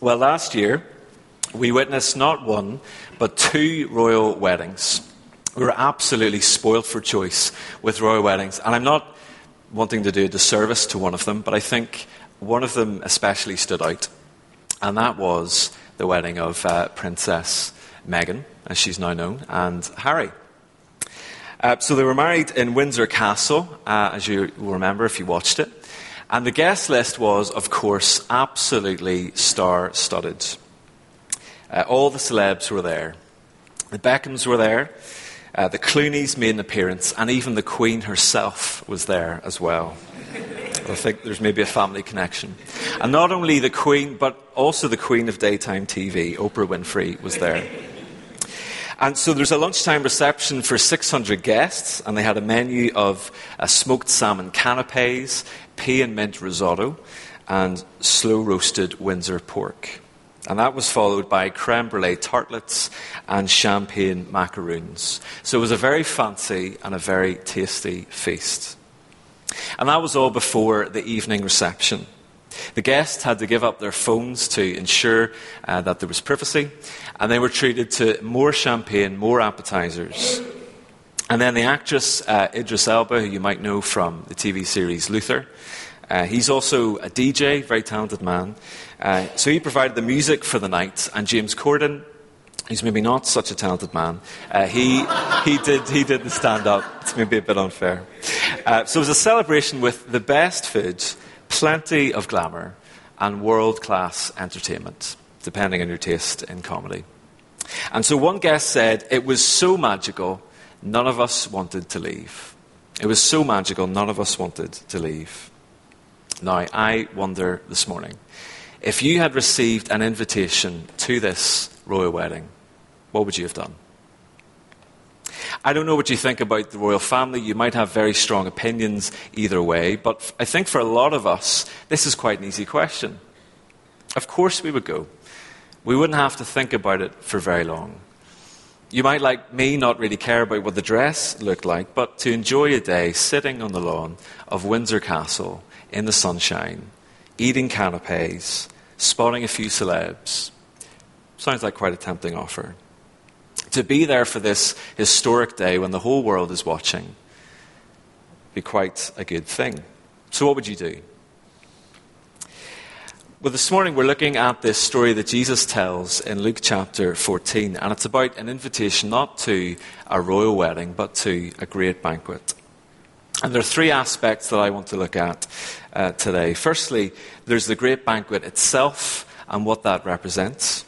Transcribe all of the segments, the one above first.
Well, last year, we witnessed not one, but two royal weddings. We were absolutely spoilt for choice with royal weddings. And I'm not wanting to do a disservice to one of them, but I think one of them especially stood out. And that was the wedding of uh, Princess Meghan, as she's now known, and Harry. Uh, so they were married in Windsor Castle, uh, as you will remember if you watched it. And the guest list was, of course, absolutely star studded. Uh, all the celebs were there. The Beckhams were there. Uh, the Clooneys made an appearance, and even the Queen herself was there as well. I think there's maybe a family connection. And not only the Queen, but also the Queen of daytime TV, Oprah Winfrey, was there. And so there's a lunchtime reception for 600 guests, and they had a menu of uh, smoked salmon canapes, pea and mint risotto, and slow roasted Windsor pork. And that was followed by creme brulee tartlets and champagne macaroons. So it was a very fancy and a very tasty feast. And that was all before the evening reception. The guests had to give up their phones to ensure uh, that there was privacy, and they were treated to more champagne, more appetizers. And then the actress uh, Idris Elba, who you might know from the TV series Luther, uh, he's also a DJ, very talented man. Uh, so he provided the music for the night, and James Corden, He's maybe not such a talented man. Uh, he, he, did, he did the stand up. It's maybe a bit unfair. Uh, so it was a celebration with the best food, plenty of glamour, and world class entertainment, depending on your taste in comedy. And so one guest said, It was so magical, none of us wanted to leave. It was so magical, none of us wanted to leave. Now, I wonder this morning if you had received an invitation to this royal wedding, what would you have done? I don't know what you think about the royal family. You might have very strong opinions either way, but I think for a lot of us, this is quite an easy question. Of course, we would go. We wouldn't have to think about it for very long. You might, like me, not really care about what the dress looked like, but to enjoy a day sitting on the lawn of Windsor Castle in the sunshine, eating canapes, spotting a few celebs, sounds like quite a tempting offer. To be there for this historic day when the whole world is watching be quite a good thing. So, what would you do? Well, this morning we're looking at this story that Jesus tells in Luke chapter 14, and it's about an invitation not to a royal wedding, but to a great banquet. And there are three aspects that I want to look at uh, today. Firstly, there's the great banquet itself and what that represents.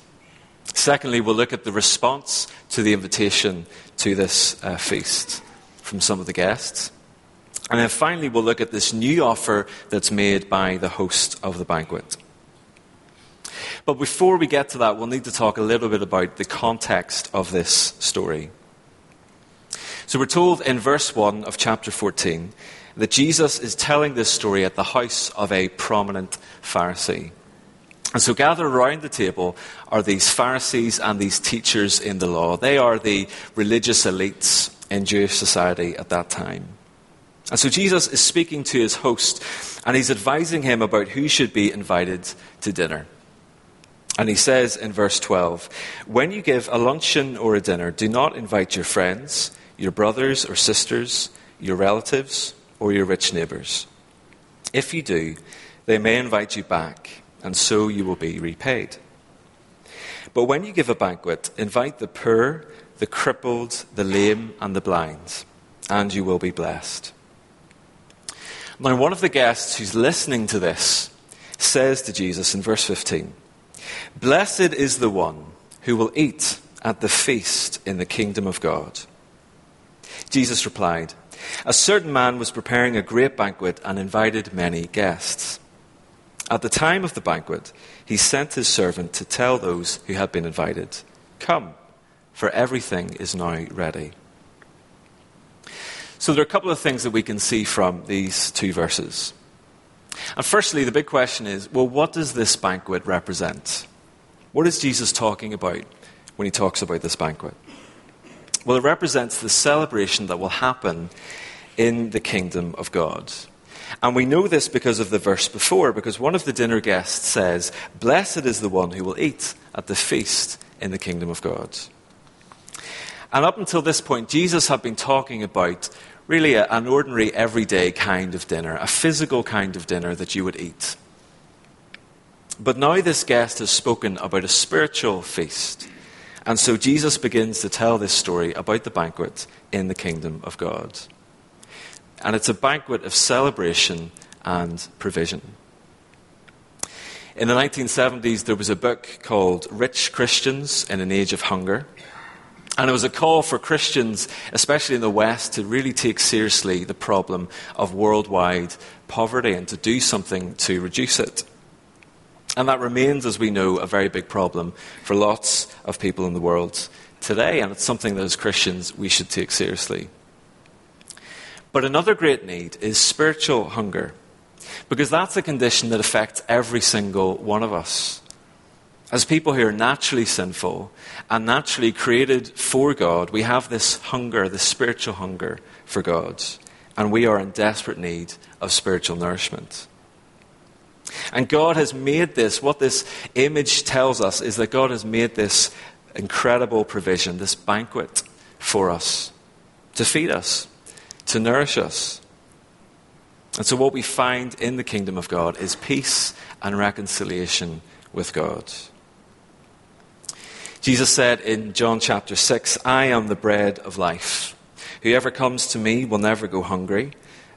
Secondly, we'll look at the response to the invitation to this uh, feast from some of the guests. And then finally, we'll look at this new offer that's made by the host of the banquet. But before we get to that, we'll need to talk a little bit about the context of this story. So we're told in verse 1 of chapter 14 that Jesus is telling this story at the house of a prominent Pharisee. And so, gathered around the table are these Pharisees and these teachers in the law. They are the religious elites in Jewish society at that time. And so, Jesus is speaking to his host and he's advising him about who should be invited to dinner. And he says in verse 12 When you give a luncheon or a dinner, do not invite your friends, your brothers or sisters, your relatives, or your rich neighbors. If you do, they may invite you back, and so you will be repaid. But when you give a banquet, invite the poor, the crippled, the lame, and the blind, and you will be blessed. Now, one of the guests who's listening to this says to Jesus in verse 15, Blessed is the one who will eat at the feast in the kingdom of God. Jesus replied, A certain man was preparing a great banquet and invited many guests. At the time of the banquet, he sent his servant to tell those who had been invited, Come, for everything is now ready. So there are a couple of things that we can see from these two verses. And firstly, the big question is well, what does this banquet represent? What is Jesus talking about when he talks about this banquet? Well, it represents the celebration that will happen in the kingdom of God. And we know this because of the verse before, because one of the dinner guests says, Blessed is the one who will eat at the feast in the kingdom of God. And up until this point, Jesus had been talking about really a, an ordinary, everyday kind of dinner, a physical kind of dinner that you would eat. But now this guest has spoken about a spiritual feast. And so Jesus begins to tell this story about the banquet in the kingdom of God. And it's a banquet of celebration and provision. In the 1970s, there was a book called Rich Christians in an Age of Hunger. And it was a call for Christians, especially in the West, to really take seriously the problem of worldwide poverty and to do something to reduce it. And that remains, as we know, a very big problem for lots of people in the world today. And it's something that as Christians we should take seriously. But another great need is spiritual hunger, because that's a condition that affects every single one of us. As people who are naturally sinful and naturally created for God, we have this hunger, this spiritual hunger for God, and we are in desperate need of spiritual nourishment. And God has made this, what this image tells us is that God has made this incredible provision, this banquet for us to feed us, to nourish us. And so, what we find in the kingdom of God is peace and reconciliation with God. Jesus said in John chapter 6, I am the bread of life. Whoever comes to me will never go hungry,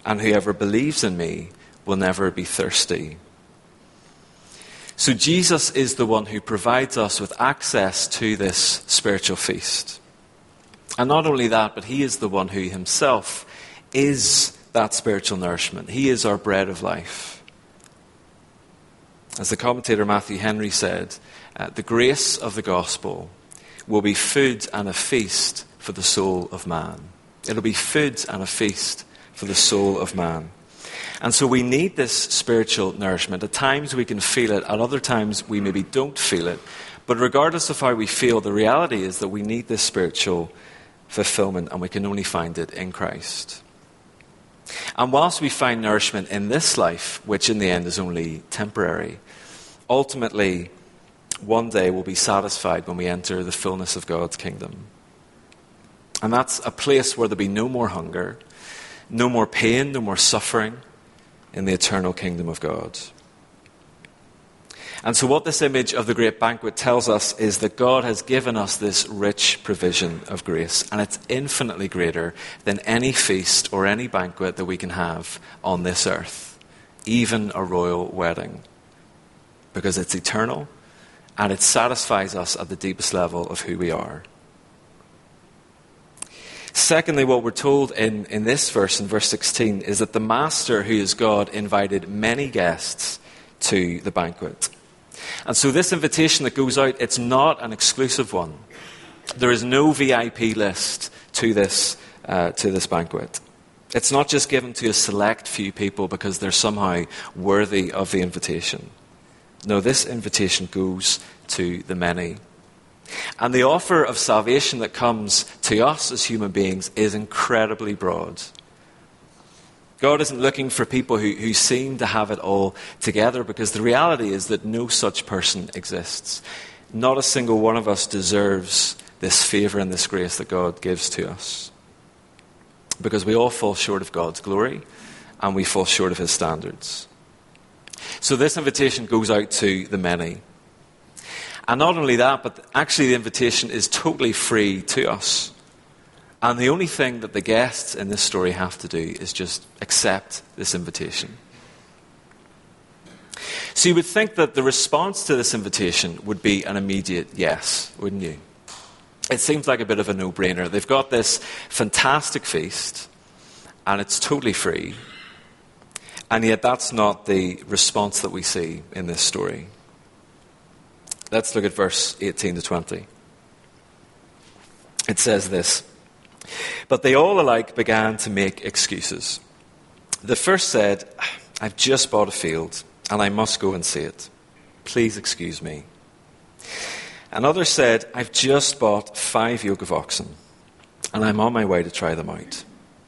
and whoever believes in me will never be thirsty. So, Jesus is the one who provides us with access to this spiritual feast. And not only that, but He is the one who Himself is that spiritual nourishment. He is our bread of life. As the commentator Matthew Henry said, uh, the grace of the gospel will be food and a feast for the soul of man. It'll be food and a feast for the soul of man. And so we need this spiritual nourishment. At times we can feel it, at other times we maybe don't feel it. But regardless of how we feel, the reality is that we need this spiritual fulfillment and we can only find it in Christ. And whilst we find nourishment in this life, which in the end is only temporary, ultimately one day we'll be satisfied when we enter the fullness of God's kingdom. And that's a place where there'll be no more hunger, no more pain, no more suffering in the eternal kingdom of God. And so, what this image of the great banquet tells us is that God has given us this rich provision of grace, and it's infinitely greater than any feast or any banquet that we can have on this earth, even a royal wedding, because it's eternal and it satisfies us at the deepest level of who we are. Secondly, what we're told in, in this verse, in verse 16, is that the Master, who is God, invited many guests to the banquet. And so, this invitation that goes out, it's not an exclusive one. There is no VIP list to this, uh, to this banquet. It's not just given to a select few people because they're somehow worthy of the invitation. No, this invitation goes to the many. And the offer of salvation that comes to us as human beings is incredibly broad. God isn't looking for people who, who seem to have it all together because the reality is that no such person exists. Not a single one of us deserves this favor and this grace that God gives to us. Because we all fall short of God's glory and we fall short of his standards. So this invitation goes out to the many. And not only that, but actually the invitation is totally free to us. And the only thing that the guests in this story have to do is just accept this invitation. So you would think that the response to this invitation would be an immediate yes, wouldn't you? It seems like a bit of a no brainer. They've got this fantastic feast, and it's totally free. And yet, that's not the response that we see in this story. Let's look at verse 18 to 20. It says this But they all alike began to make excuses. The first said, I've just bought a field and I must go and see it. Please excuse me. Another said, I've just bought five yoke of oxen and I'm on my way to try them out.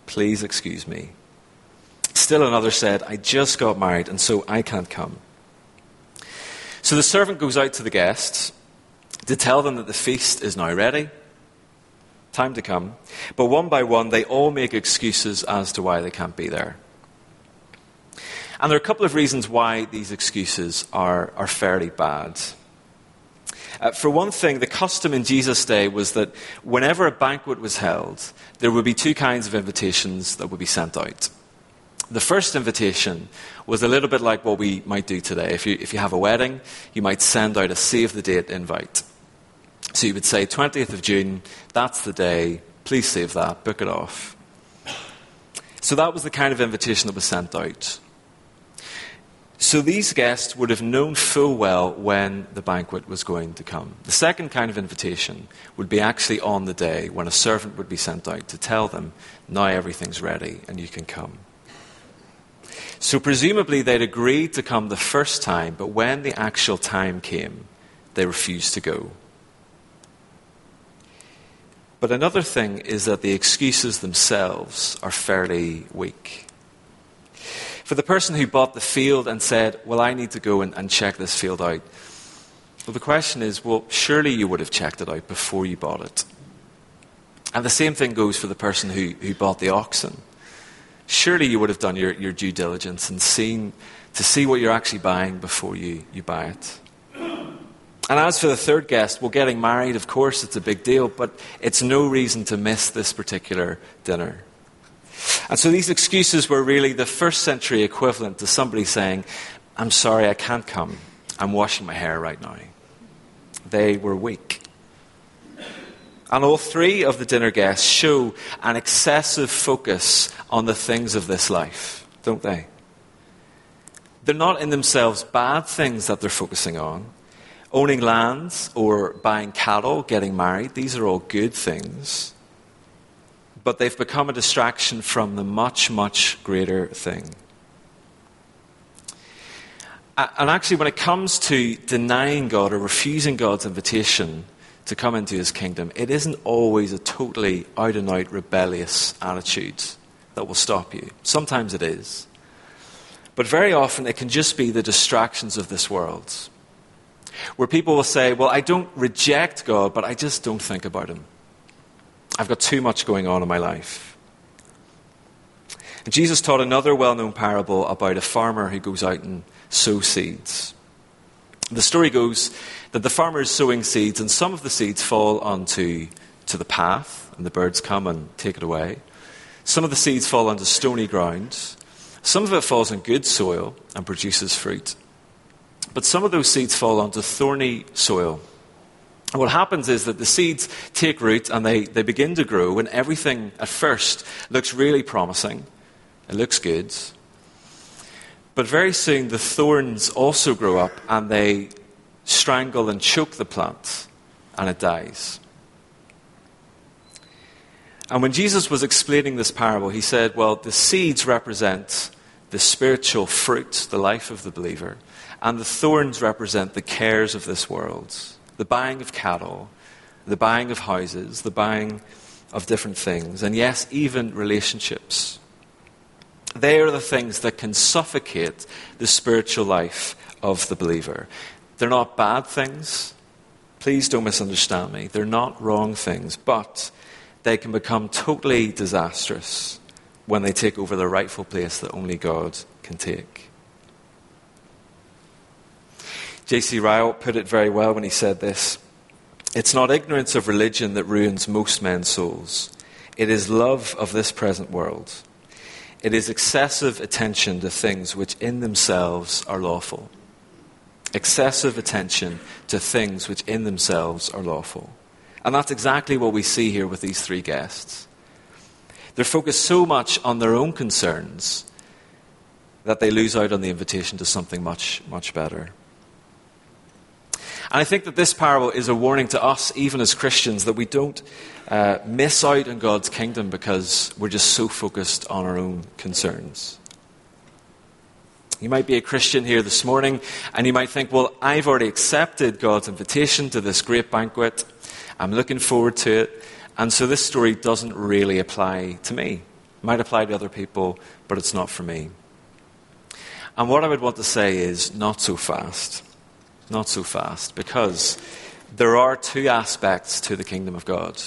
Please excuse me. Still another said, I just got married, and so I can't come. So the servant goes out to the guests to tell them that the feast is now ready, time to come. But one by one, they all make excuses as to why they can't be there. And there are a couple of reasons why these excuses are, are fairly bad. Uh, for one thing, the custom in Jesus' day was that whenever a banquet was held, there would be two kinds of invitations that would be sent out. The first invitation was a little bit like what we might do today. If you, if you have a wedding, you might send out a save the date invite. So you would say, 20th of June, that's the day, please save that, book it off. So that was the kind of invitation that was sent out. So these guests would have known full well when the banquet was going to come. The second kind of invitation would be actually on the day when a servant would be sent out to tell them, now everything's ready and you can come. So presumably they'd agreed to come the first time, but when the actual time came, they refused to go. But another thing is that the excuses themselves are fairly weak. For the person who bought the field and said, Well, I need to go and, and check this field out, well, the question is, well, surely you would have checked it out before you bought it. And the same thing goes for the person who, who bought the oxen surely you would have done your, your due diligence and seen to see what you're actually buying before you, you buy it. And as for the third guest, well, getting married, of course, it's a big deal, but it's no reason to miss this particular dinner. And so these excuses were really the first century equivalent to somebody saying, I'm sorry, I can't come. I'm washing my hair right now. They were weak. And all three of the dinner guests show an excessive focus on the things of this life, don't they? They're not in themselves bad things that they're focusing on. Owning lands or buying cattle, getting married, these are all good things. But they've become a distraction from the much, much greater thing. And actually, when it comes to denying God or refusing God's invitation, to come into his kingdom, it isn't always a totally out and out rebellious attitude that will stop you. Sometimes it is. But very often it can just be the distractions of this world. Where people will say, Well, I don't reject God, but I just don't think about him. I've got too much going on in my life. And Jesus taught another well known parable about a farmer who goes out and sows seeds. The story goes that the farmer is sowing seeds, and some of the seeds fall onto to the path, and the birds come and take it away. Some of the seeds fall onto stony ground. Some of it falls in good soil and produces fruit. But some of those seeds fall onto thorny soil. And what happens is that the seeds take root and they, they begin to grow, and everything at first looks really promising. It looks good. But very soon the thorns also grow up and they strangle and choke the plant and it dies. And when Jesus was explaining this parable, he said, Well, the seeds represent the spiritual fruit, the life of the believer, and the thorns represent the cares of this world the buying of cattle, the buying of houses, the buying of different things, and yes, even relationships. They are the things that can suffocate the spiritual life of the believer. They're not bad things. Please don't misunderstand me. They're not wrong things, but they can become totally disastrous when they take over the rightful place that only God can take. J.C. Ryle put it very well when he said this It's not ignorance of religion that ruins most men's souls, it is love of this present world. It is excessive attention to things which in themselves are lawful. Excessive attention to things which in themselves are lawful. And that's exactly what we see here with these three guests. They're focused so much on their own concerns that they lose out on the invitation to something much, much better. And I think that this parable is a warning to us, even as Christians, that we don't uh, miss out on God's kingdom because we're just so focused on our own concerns. You might be a Christian here this morning, and you might think, well, I've already accepted God's invitation to this great banquet. I'm looking forward to it. And so this story doesn't really apply to me. It might apply to other people, but it's not for me. And what I would want to say is not so fast. Not so fast. Because there are two aspects to the kingdom of God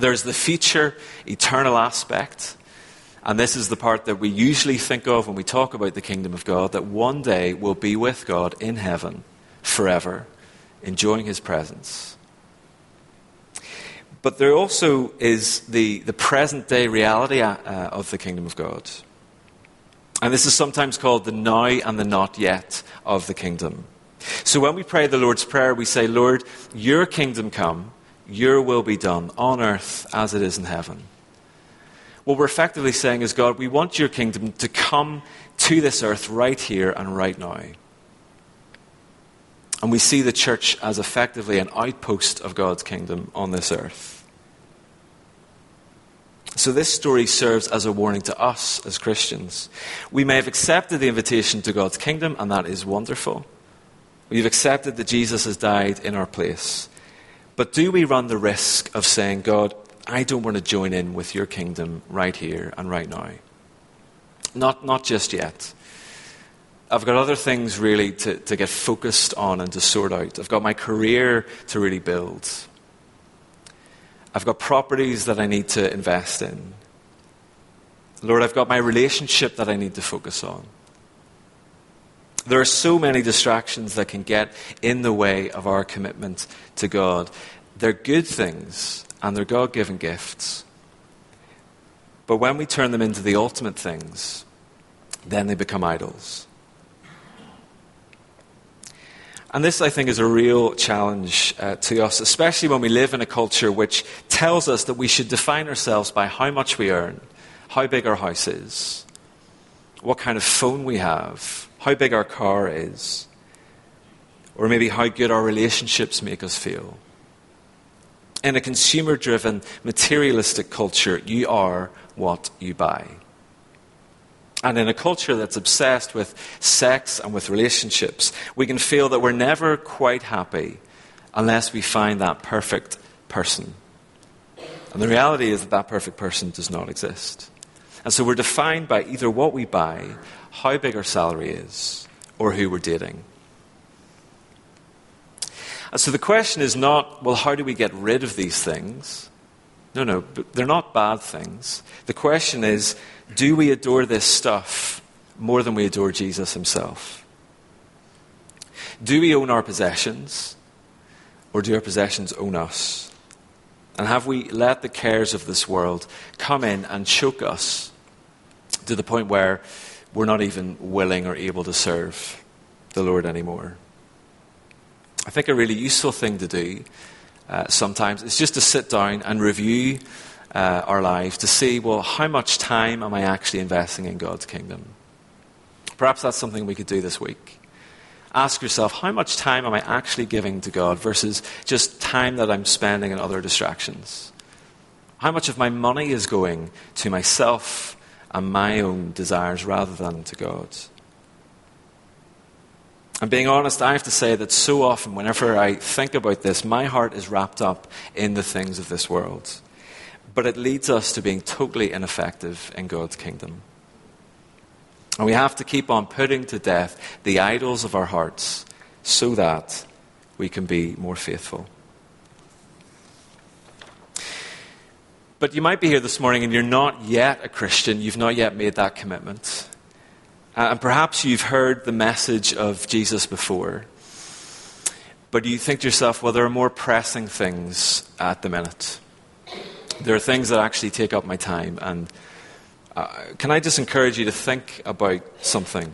there's the future, eternal aspect. And this is the part that we usually think of when we talk about the kingdom of God that one day we'll be with God in heaven forever, enjoying his presence. But there also is the, the present day reality uh, of the kingdom of God. And this is sometimes called the now and the not yet of the kingdom. So when we pray the Lord's Prayer, we say, Lord, your kingdom come, your will be done on earth as it is in heaven. What we're effectively saying is, God, we want your kingdom to come to this earth right here and right now. And we see the church as effectively an outpost of God's kingdom on this earth. So, this story serves as a warning to us as Christians. We may have accepted the invitation to God's kingdom, and that is wonderful. We've accepted that Jesus has died in our place. But do we run the risk of saying, God, I don't want to join in with your kingdom right here and right now? Not, not just yet. I've got other things really to, to get focused on and to sort out. I've got my career to really build. I've got properties that I need to invest in. Lord, I've got my relationship that I need to focus on. There are so many distractions that can get in the way of our commitment to God. They're good things and they're God given gifts. But when we turn them into the ultimate things, then they become idols. And this, I think, is a real challenge uh, to us, especially when we live in a culture which tells us that we should define ourselves by how much we earn, how big our house is, what kind of phone we have, how big our car is, or maybe how good our relationships make us feel. In a consumer driven, materialistic culture, you are what you buy. And in a culture that's obsessed with sex and with relationships, we can feel that we're never quite happy unless we find that perfect person. And the reality is that that perfect person does not exist. And so we're defined by either what we buy, how big our salary is, or who we're dating. And so the question is not, well, how do we get rid of these things? No, no, they're not bad things. The question is, do we adore this stuff more than we adore Jesus himself? Do we own our possessions, or do our possessions own us? And have we let the cares of this world come in and choke us to the point where we're not even willing or able to serve the Lord anymore? I think a really useful thing to do uh, sometimes is just to sit down and review uh, our lives to see, well, how much time am I actually investing in God's kingdom? Perhaps that's something we could do this week. Ask yourself, how much time am I actually giving to God versus just time that I'm spending on other distractions? How much of my money is going to myself and my own desires rather than to God's. And being honest, I have to say that so often, whenever I think about this, my heart is wrapped up in the things of this world but it leads us to being totally ineffective in God's kingdom. And we have to keep on putting to death the idols of our hearts so that we can be more faithful. But you might be here this morning and you're not yet a Christian, you've not yet made that commitment. Uh, and perhaps you've heard the message of Jesus before. But you think to yourself, well, there are more pressing things at the minute there are things that actually take up my time. And uh, can I just encourage you to think about something?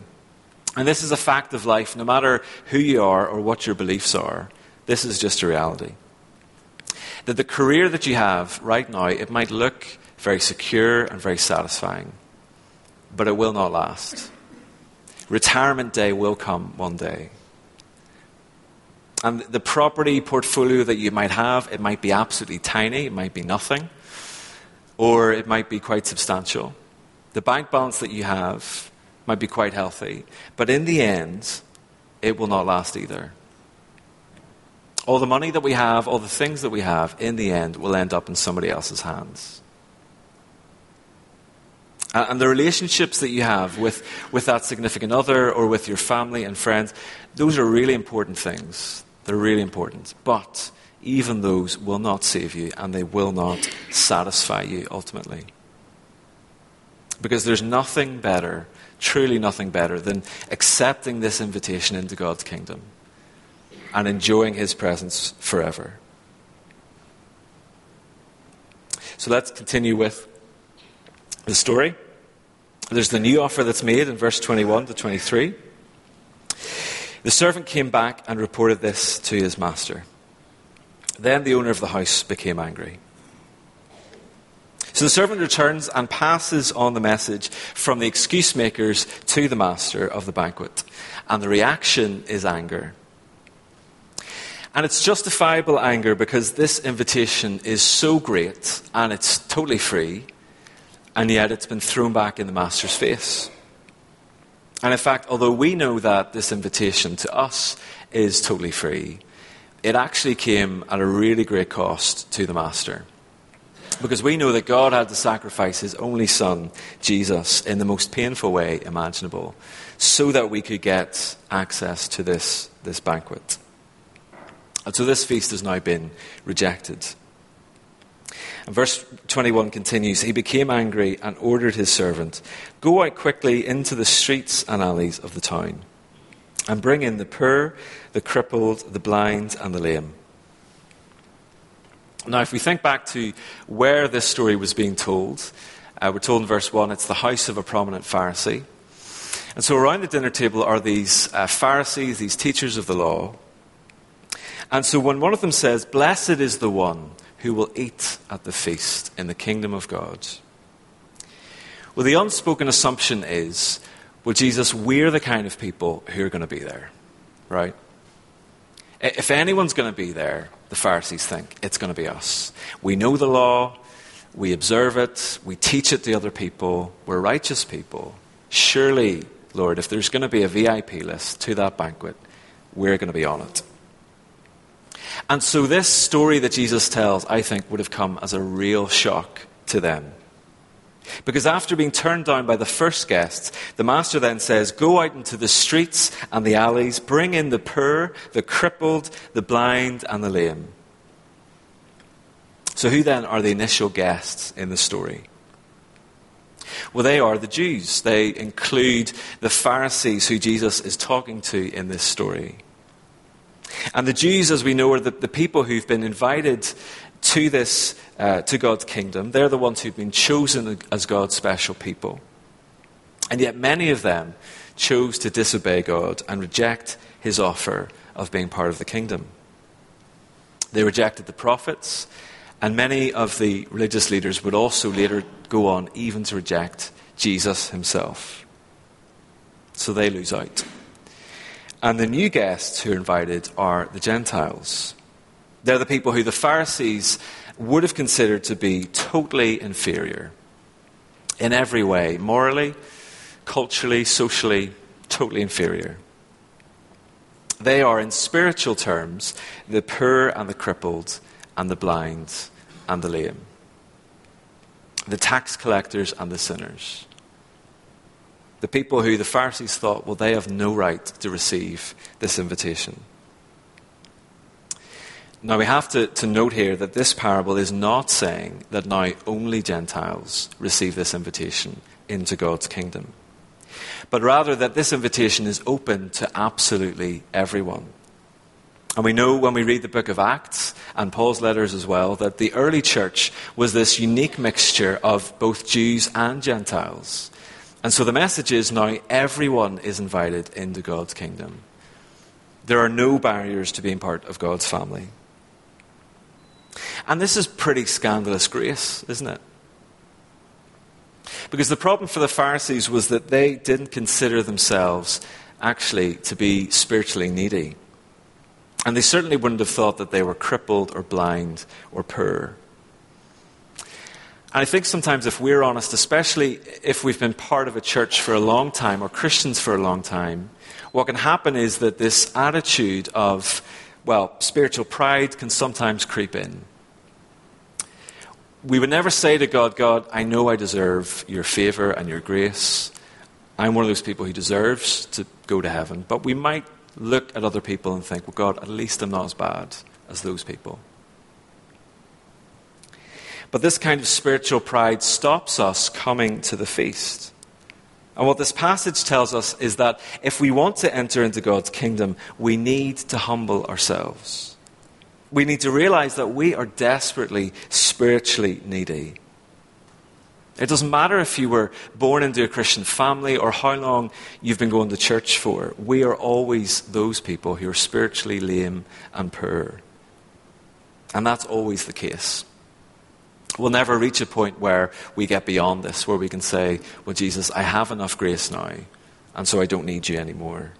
And this is a fact of life, no matter who you are or what your beliefs are, this is just a reality. That the career that you have right now, it might look very secure and very satisfying, but it will not last. Retirement day will come one day. And the property portfolio that you might have, it might be absolutely tiny, it might be nothing or it might be quite substantial. The bank balance that you have might be quite healthy, but in the end, it will not last either. All the money that we have, all the things that we have, in the end, will end up in somebody else's hands. And the relationships that you have with, with that significant other or with your family and friends, those are really important things. They're really important. But even those will not save you and they will not satisfy you ultimately. Because there's nothing better, truly nothing better, than accepting this invitation into God's kingdom and enjoying His presence forever. So let's continue with the story. There's the new offer that's made in verse 21 to 23. The servant came back and reported this to his master. Then the owner of the house became angry. So the servant returns and passes on the message from the excuse makers to the master of the banquet. And the reaction is anger. And it's justifiable anger because this invitation is so great and it's totally free, and yet it's been thrown back in the master's face. And in fact, although we know that this invitation to us is totally free, it actually came at a really great cost to the Master. Because we know that God had to sacrifice his only Son, Jesus, in the most painful way imaginable, so that we could get access to this, this banquet. And so this feast has now been rejected. And verse 21 continues He became angry and ordered his servant, Go out quickly into the streets and alleys of the town, and bring in the poor, the crippled, the blind, and the lame. Now, if we think back to where this story was being told, uh, we're told in verse 1 it's the house of a prominent Pharisee. And so around the dinner table are these uh, Pharisees, these teachers of the law. And so when one of them says, Blessed is the one who will eat at the feast in the kingdom of God. Well, the unspoken assumption is, well, Jesus, we're the kind of people who are going to be there, right? If anyone's going to be there, the Pharisees think it's going to be us. We know the law, we observe it, we teach it to other people, we're righteous people. Surely, Lord, if there's going to be a VIP list to that banquet, we're going to be on it. And so, this story that Jesus tells, I think, would have come as a real shock to them. Because after being turned down by the first guests, the master then says, Go out into the streets and the alleys, bring in the poor, the crippled, the blind, and the lame. So, who then are the initial guests in the story? Well, they are the Jews. They include the Pharisees who Jesus is talking to in this story. And the Jews, as we know, are the, the people who've been invited to this, uh, to God's kingdom. They're the ones who've been chosen as God's special people. And yet many of them chose to disobey God and reject his offer of being part of the kingdom. They rejected the prophets, and many of the religious leaders would also later go on even to reject Jesus himself. So they lose out. And the new guests who are invited are the Gentiles. They're the people who the Pharisees would have considered to be totally inferior in every way morally, culturally, socially, totally inferior. They are, in spiritual terms, the poor and the crippled and the blind and the lame, the tax collectors and the sinners. The people who the Pharisees thought, well, they have no right to receive this invitation. Now, we have to, to note here that this parable is not saying that now only Gentiles receive this invitation into God's kingdom, but rather that this invitation is open to absolutely everyone. And we know when we read the book of Acts and Paul's letters as well that the early church was this unique mixture of both Jews and Gentiles. And so the message is now everyone is invited into God's kingdom. There are no barriers to being part of God's family. And this is pretty scandalous grace, isn't it? Because the problem for the Pharisees was that they didn't consider themselves actually to be spiritually needy. And they certainly wouldn't have thought that they were crippled or blind or poor. And I think sometimes, if we're honest, especially if we've been part of a church for a long time or Christians for a long time, what can happen is that this attitude of, well, spiritual pride can sometimes creep in. we would never say to God, God, I know I deserve your favor and your grace. I'm one of those people who deserves to go to heaven. But we might look at other people and think, well, God, at least I'm not as bad as those people. But this kind of spiritual pride stops us coming to the feast. And what this passage tells us is that if we want to enter into God's kingdom, we need to humble ourselves. We need to realize that we are desperately spiritually needy. It doesn't matter if you were born into a Christian family or how long you've been going to church for. We are always those people who are spiritually lame and poor. And that's always the case. We'll never reach a point where we get beyond this, where we can say, Well, Jesus, I have enough grace now, and so I don't need you anymore.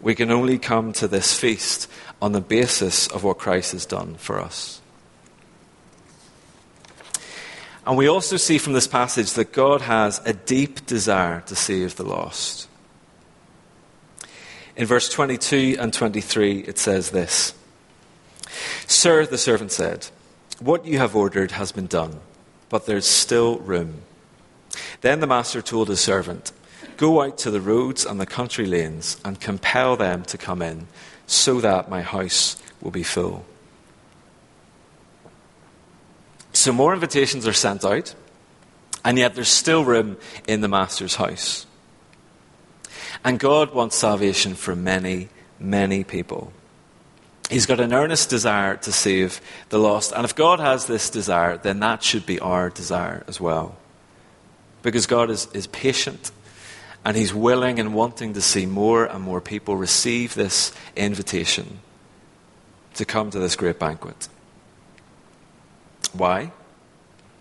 We can only come to this feast on the basis of what Christ has done for us. And we also see from this passage that God has a deep desire to save the lost. In verse 22 and 23, it says this Sir, the servant said, what you have ordered has been done, but there's still room. Then the master told his servant, Go out to the roads and the country lanes and compel them to come in, so that my house will be full. So more invitations are sent out, and yet there's still room in the master's house. And God wants salvation for many, many people. He's got an earnest desire to save the lost. And if God has this desire, then that should be our desire as well. Because God is, is patient and He's willing and wanting to see more and more people receive this invitation to come to this great banquet. Why?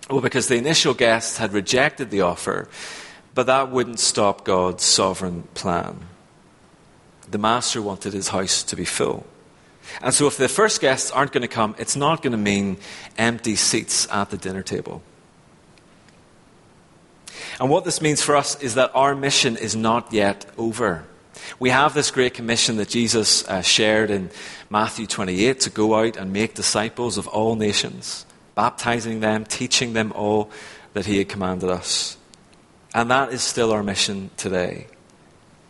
Well, because the initial guests had rejected the offer, but that wouldn't stop God's sovereign plan. The master wanted his house to be full. And so, if the first guests aren't going to come, it's not going to mean empty seats at the dinner table. And what this means for us is that our mission is not yet over. We have this great commission that Jesus uh, shared in Matthew 28 to go out and make disciples of all nations, baptizing them, teaching them all that He had commanded us. And that is still our mission today.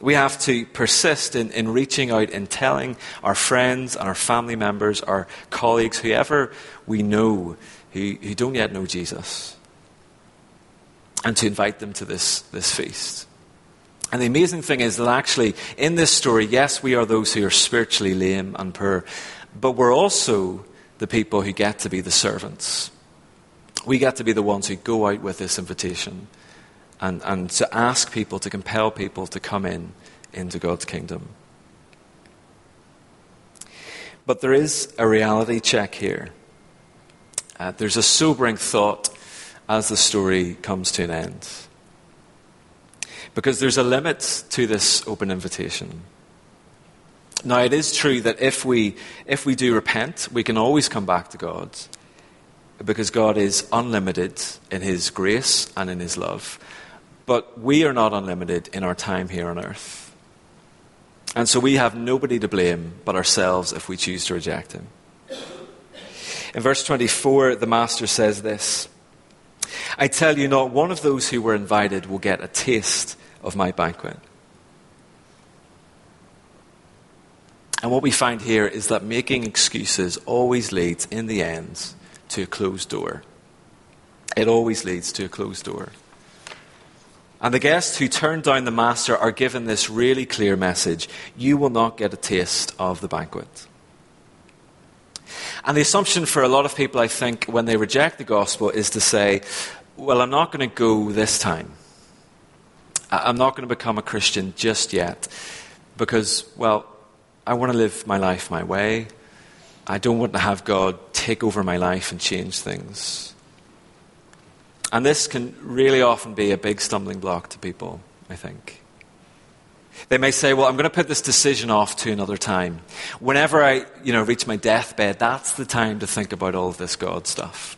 We have to persist in, in reaching out and telling our friends and our family members, our colleagues, whoever we know who, who don't yet know Jesus, and to invite them to this, this feast. And the amazing thing is that actually, in this story, yes, we are those who are spiritually lame and poor, but we're also the people who get to be the servants. We get to be the ones who go out with this invitation and, and to ask people, to compel people to come in into God's kingdom. But there is a reality check here. Uh, there's a sobering thought as the story comes to an end. Because there's a limit to this open invitation. Now, it is true that if we, if we do repent, we can always come back to God because God is unlimited in His grace and in His love. But we are not unlimited in our time here on earth. And so we have nobody to blame but ourselves if we choose to reject him. In verse 24, the Master says this I tell you, not one of those who were invited will get a taste of my banquet. And what we find here is that making excuses always leads, in the end, to a closed door. It always leads to a closed door. And the guests who turn down the master are given this really clear message you will not get a taste of the banquet. And the assumption for a lot of people, I think, when they reject the gospel is to say, well, I'm not going to go this time. I'm not going to become a Christian just yet because, well, I want to live my life my way. I don't want to have God take over my life and change things. And this can really often be a big stumbling block to people, I think. They may say, well, I'm going to put this decision off to another time. Whenever I, you know, reach my deathbed, that's the time to think about all of this God stuff.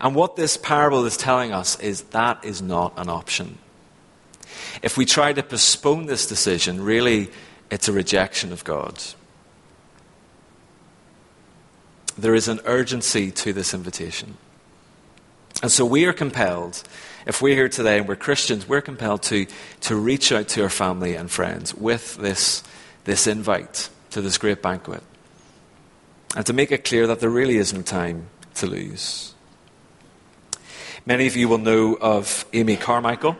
And what this parable is telling us is that is not an option. If we try to postpone this decision, really, it's a rejection of God. There is an urgency to this invitation. And so we are compelled, if we're here today and we're Christians, we're compelled to, to reach out to our family and friends with this, this invite to this great banquet. And to make it clear that there really is no time to lose. Many of you will know of Amy Carmichael.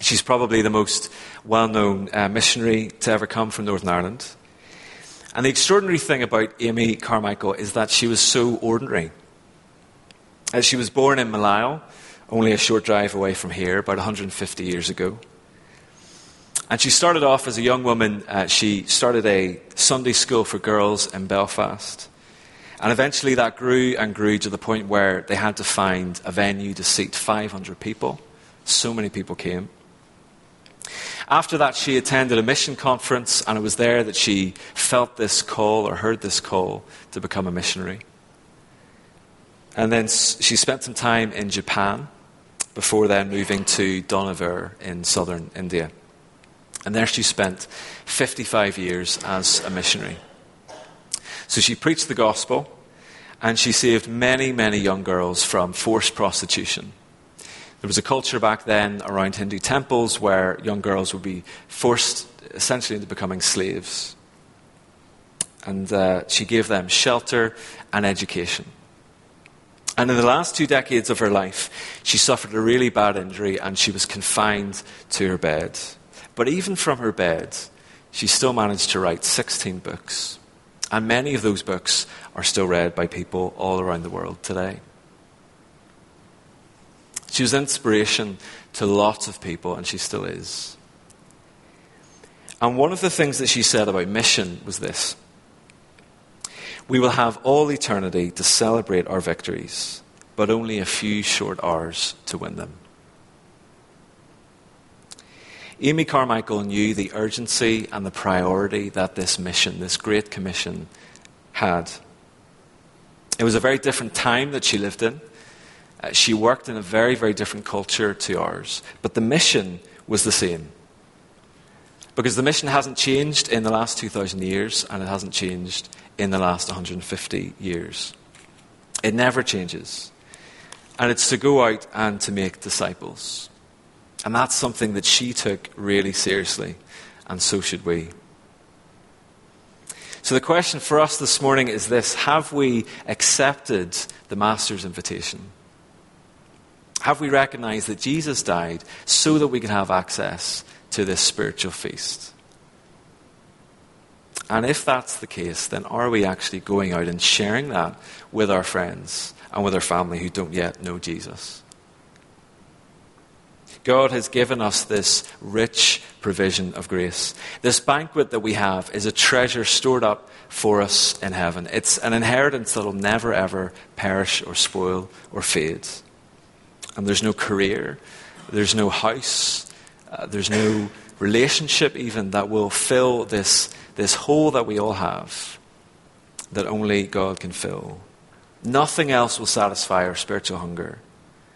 She's probably the most well known uh, missionary to ever come from Northern Ireland. And the extraordinary thing about Amy Carmichael is that she was so ordinary. As she was born in Millisle, only a short drive away from here, about 150 years ago. And she started off as a young woman, uh, she started a Sunday school for girls in Belfast. And eventually that grew and grew to the point where they had to find a venue to seat 500 people. So many people came. After that, she attended a mission conference, and it was there that she felt this call or heard this call to become a missionary. And then she spent some time in Japan before then moving to Dohnavur in southern India. And there she spent 55 years as a missionary. So she preached the gospel and she saved many, many young girls from forced prostitution. There was a culture back then around Hindu temples where young girls would be forced essentially into becoming slaves. And uh, she gave them shelter and education. And in the last two decades of her life, she suffered a really bad injury and she was confined to her bed. But even from her bed, she still managed to write 16 books. And many of those books are still read by people all around the world today. She was inspiration to lots of people, and she still is. And one of the things that she said about mission was this We will have all eternity to celebrate our victories, but only a few short hours to win them. Amy Carmichael knew the urgency and the priority that this mission, this great commission, had. It was a very different time that she lived in. Uh, she worked in a very, very different culture to ours. But the mission was the same. Because the mission hasn't changed in the last 2,000 years, and it hasn't changed in the last 150 years. It never changes. And it's to go out and to make disciples. And that's something that she took really seriously, and so should we. So the question for us this morning is this Have we accepted the Master's invitation? Have we recognized that Jesus died so that we can have access to this spiritual feast? And if that's the case, then are we actually going out and sharing that with our friends and with our family who don't yet know Jesus? God has given us this rich provision of grace. This banquet that we have is a treasure stored up for us in heaven. It's an inheritance that will never, ever perish or spoil or fade. And there's no career, there's no house, uh, there's no relationship even that will fill this, this hole that we all have that only God can fill. Nothing else will satisfy our spiritual hunger.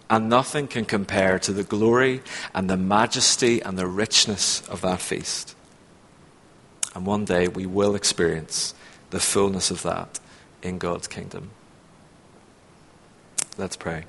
And nothing can compare to the glory and the majesty and the richness of that feast. And one day we will experience the fullness of that in God's kingdom. Let's pray.